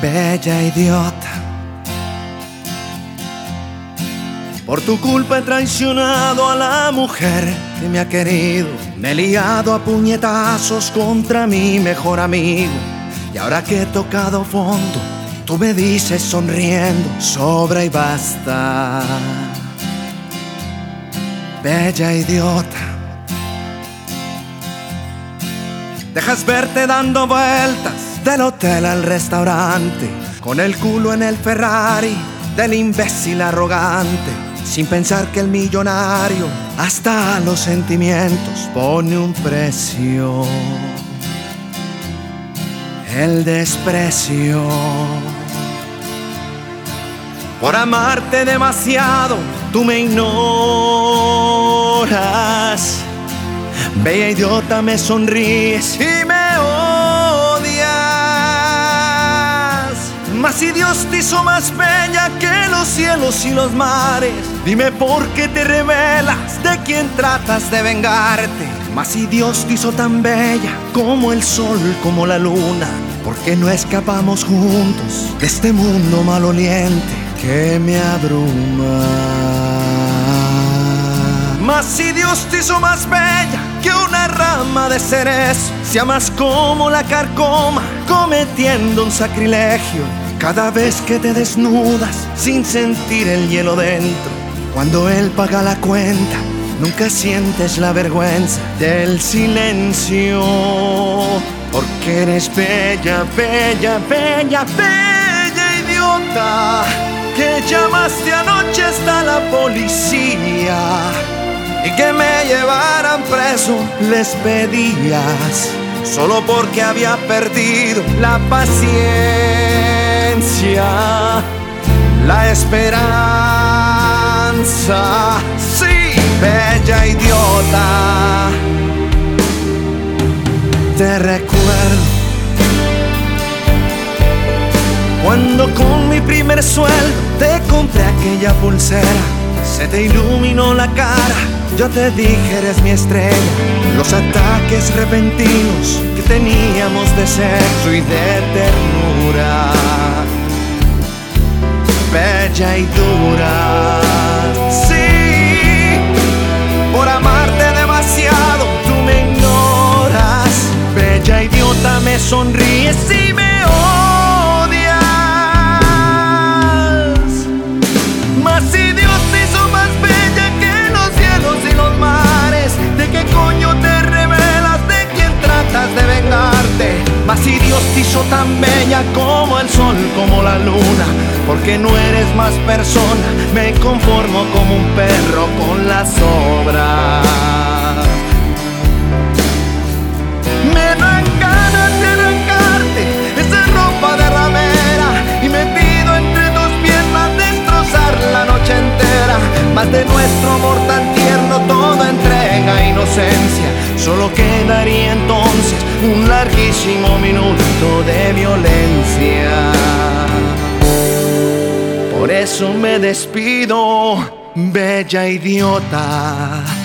bella idiota. Por tu culpa he traicionado a la mujer que me ha querido. Me he liado a puñetazos contra mi mejor amigo. Y ahora que he tocado fondo, tú me dices sonriendo, sobra y basta. Bella idiota. Dejas verte dando vueltas del hotel al restaurante, con el culo en el Ferrari del imbécil arrogante, sin pensar que el millonario hasta los sentimientos pone un precio. El desprecio. Por amarte demasiado, tú me ignoras. Bella idiota, me sonríes Mas si Dios te hizo más bella que los cielos y los mares, dime por qué te revelas de quien tratas de vengarte. Mas si Dios te hizo tan bella como el sol, como la luna, ¿por qué no escapamos juntos de este mundo maloliente que me abruma? Mas si Dios te hizo más bella que una rama de cerezo, si amas como la carcoma, cometiendo un sacrilegio, cada vez que te desnudas sin sentir el hielo dentro, cuando Él paga la cuenta, nunca sientes la vergüenza del silencio, porque eres bella, bella, bella, bella idiota, que llamaste anoche hasta la policía y que me llevaran preso les pedías solo porque había perdido la paciencia, la esperanza. Sí, bella idiota, te recuerdo cuando con mi primer sueldo te compré aquella pulsera, se te iluminó la cara. Yo te dije eres mi estrella, los ataques repentinos que teníamos de sexo y de ternura, bella y dura. Sí, por amarte demasiado tú me ignoras, bella idiota me sonríes Mas si Dios te hizo tan bella como el sol, como la luna, porque no eres más persona, me conformo como un perro con las obras. Me dan ganas de arrancarte esa ropa de ramera y metido entre tus piernas destrozar la noche entera. Más de nuestro larguísimo minuto de violencia. Por eso me despido, bella idiota.